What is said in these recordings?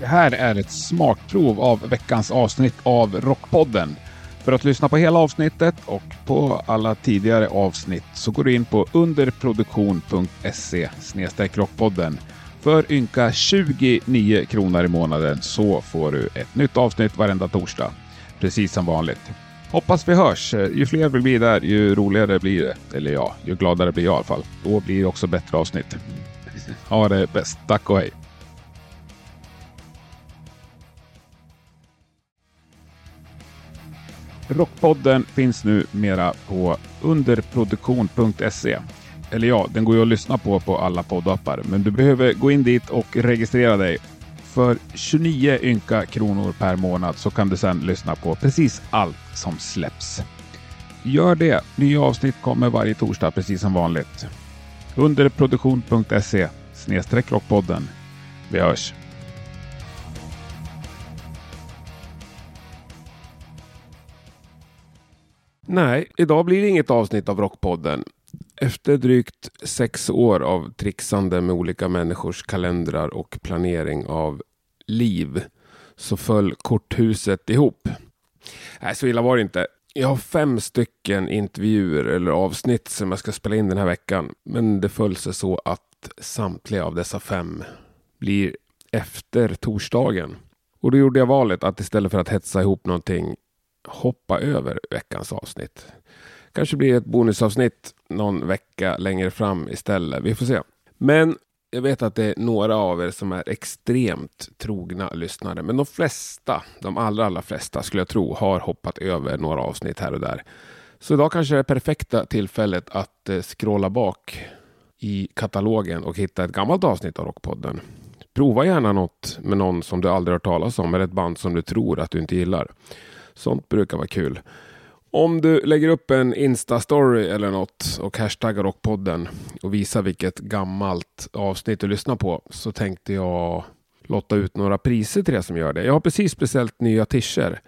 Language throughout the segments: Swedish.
Det här är ett smakprov av veckans avsnitt av Rockpodden. För att lyssna på hela avsnittet och på alla tidigare avsnitt så går du in på underproduktion.se rockpodden. För ynka 29 kronor i månaden så får du ett nytt avsnitt varenda torsdag. Precis som vanligt. Hoppas vi hörs. Ju fler vi blir där, ju roligare blir det. Eller ja, ju gladare blir jag i alla fall. Då blir det också bättre avsnitt. Ha det bäst. Tack och hej. Rockpodden finns nu mera på underproduktion.se. Eller ja, den går ju att lyssna på på alla poddappar, men du behöver gå in dit och registrera dig. För 29 ynka kronor per månad så kan du sedan lyssna på precis allt som släpps. Gör det. Nya avsnitt kommer varje torsdag precis som vanligt. Underproduktion.se snedstreck rockpodden. Vi hörs! Nej, idag blir det inget avsnitt av Rockpodden. Efter drygt sex år av trixande med olika människors kalendrar och planering av liv så föll korthuset ihop. Nej, så illa var det inte. Jag har fem stycken intervjuer eller avsnitt som jag ska spela in den här veckan. Men det föll sig så att samtliga av dessa fem blir efter torsdagen. Och då gjorde jag valet att istället för att hetsa ihop någonting hoppa över veckans avsnitt. Kanske blir ett bonusavsnitt någon vecka längre fram istället. Vi får se. Men jag vet att det är några av er som är extremt trogna lyssnare. Men de flesta, de allra, allra flesta skulle jag tro, har hoppat över några avsnitt här och där. Så idag kanske det är perfekta tillfället att eh, scrolla bak i katalogen och hitta ett gammalt avsnitt av Rockpodden. Prova gärna något med någon som du aldrig hört talas om eller ett band som du tror att du inte gillar. Sånt brukar vara kul. Om du lägger upp en Insta-story eller något och hashtaggar Rockpodden och visar vilket gammalt avsnitt du lyssnar på så tänkte jag lotta ut några priser till er som gör det. Jag har precis beställt nya tischer.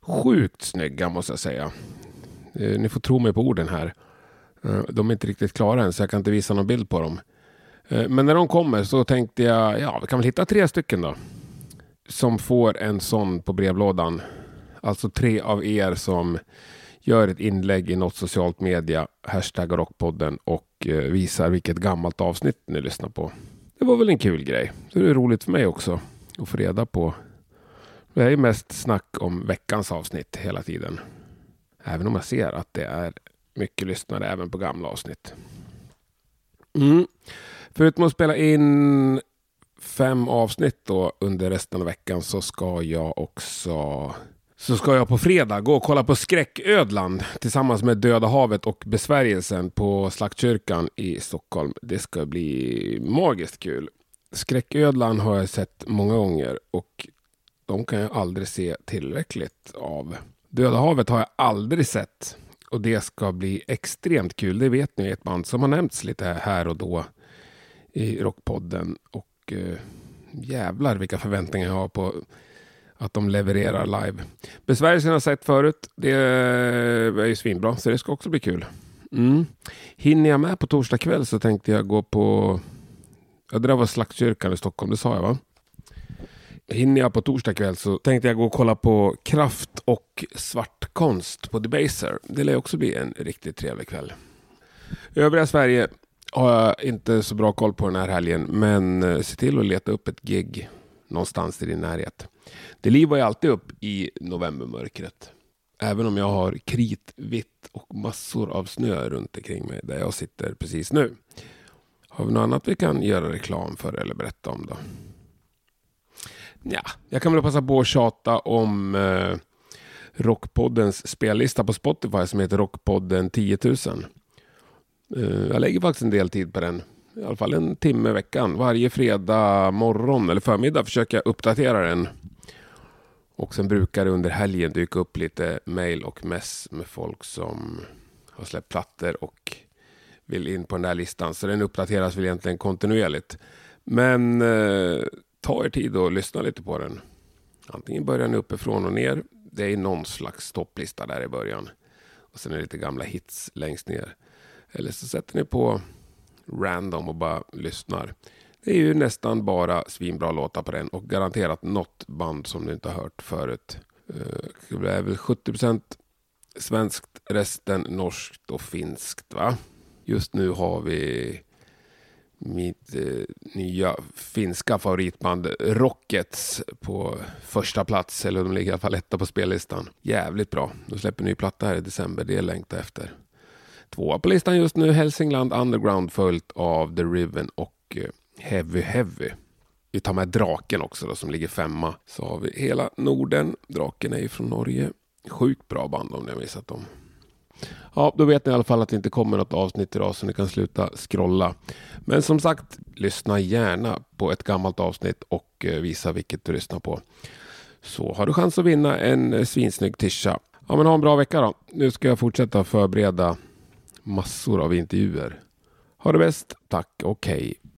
Sjukt snygga måste jag säga. Eh, ni får tro mig på orden här. Eh, de är inte riktigt klara än så jag kan inte visa någon bild på dem. Eh, men när de kommer så tänkte jag, ja vi kan väl hitta tre stycken då. Som får en sån på brevlådan. Alltså tre av er som gör ett inlägg i något socialt media, hashtaggar rockpodden och eh, visar vilket gammalt avsnitt ni lyssnar på. Det var väl en kul grej. Så det är roligt för mig också att få reda på. Det är mest snack om veckans avsnitt hela tiden. Även om jag ser att det är mycket lyssnare även på gamla avsnitt. Mm. Förutom att spela in fem avsnitt då under resten av veckan så ska jag också så ska jag på fredag gå och kolla på Skräcködlan tillsammans med Döda havet och Besvärjelsen på Slaktkyrkan i Stockholm. Det ska bli magiskt kul. Skräcködlan har jag sett många gånger och de kan jag aldrig se tillräckligt av. Döda havet har jag aldrig sett och det ska bli extremt kul. Det vet ni, ett band som har nämnts lite här och då i Rockpodden. Och eh, jävlar vilka förväntningar jag har på att de levererar live. Besvärjelsen har jag sett förut. Det är ju svinbra, så det ska också bli kul. Mm. Hinner jag med på torsdag kväll så tänkte jag gå på... Ja, det där var Slaktkyrkan i Stockholm, det sa jag va? Hinner jag på torsdag kväll så tänkte jag gå och kolla på Kraft och Svartkonst på Debaser. Det lär också bli en riktigt trevlig kväll. Övriga Sverige har jag inte så bra koll på den här helgen, men eh, se till att leta upp ett gig någonstans i din närhet. Det livar ju alltid upp i novembermörkret. Även om jag har kritvitt och massor av snö runt omkring mig där jag sitter precis nu. Har vi något annat vi kan göra reklam för eller berätta om då? Ja, jag kan väl passa på att tjata om eh, Rockpoddens spellista på Spotify som heter Rockpodden 10 000. Eh, jag lägger faktiskt en del tid på den i alla fall en timme i veckan. Varje fredag morgon eller förmiddag försöker jag uppdatera den. Och sen brukar det under helgen dyka upp lite mail och mess med folk som har släppt plattor och vill in på den där listan. Så den uppdateras väl egentligen kontinuerligt. Men eh, ta er tid och lyssna lite på den. Antingen börjar ni uppifrån och ner. Det är någon slags topplista där i början. Och sen är det lite gamla hits längst ner. Eller så sätter ni på random och bara lyssnar. Det är ju nästan bara svinbra låtar på den och garanterat något band som du inte har hört förut. Eh, det är väl 70% svenskt, resten norskt och finskt. va? Just nu har vi mitt eh, nya finska favoritband Rockets på första plats. Eller de ligger i alla fall etta på spellistan. Jävligt bra. De släpper ny platta här i december. Det är längtar efter. Tvåa på listan just nu Hälsingland Underground följt av The Riven och eh, Heavy Heavy. Vi tar med Draken också då, som ligger femma. Så har vi hela Norden. Draken är ju från Norge. Sjukt bra band om ni har missat dem. Ja, då vet ni i alla fall att det inte kommer något avsnitt idag så ni kan sluta scrolla. Men som sagt, lyssna gärna på ett gammalt avsnitt och eh, visa vilket du lyssnar på. Så har du chans att vinna en eh, svinsnygg tisha. Ja, men ha en bra vecka då. Nu ska jag fortsätta förbereda massor av intervjuer. Ha det bäst. Tack och hej.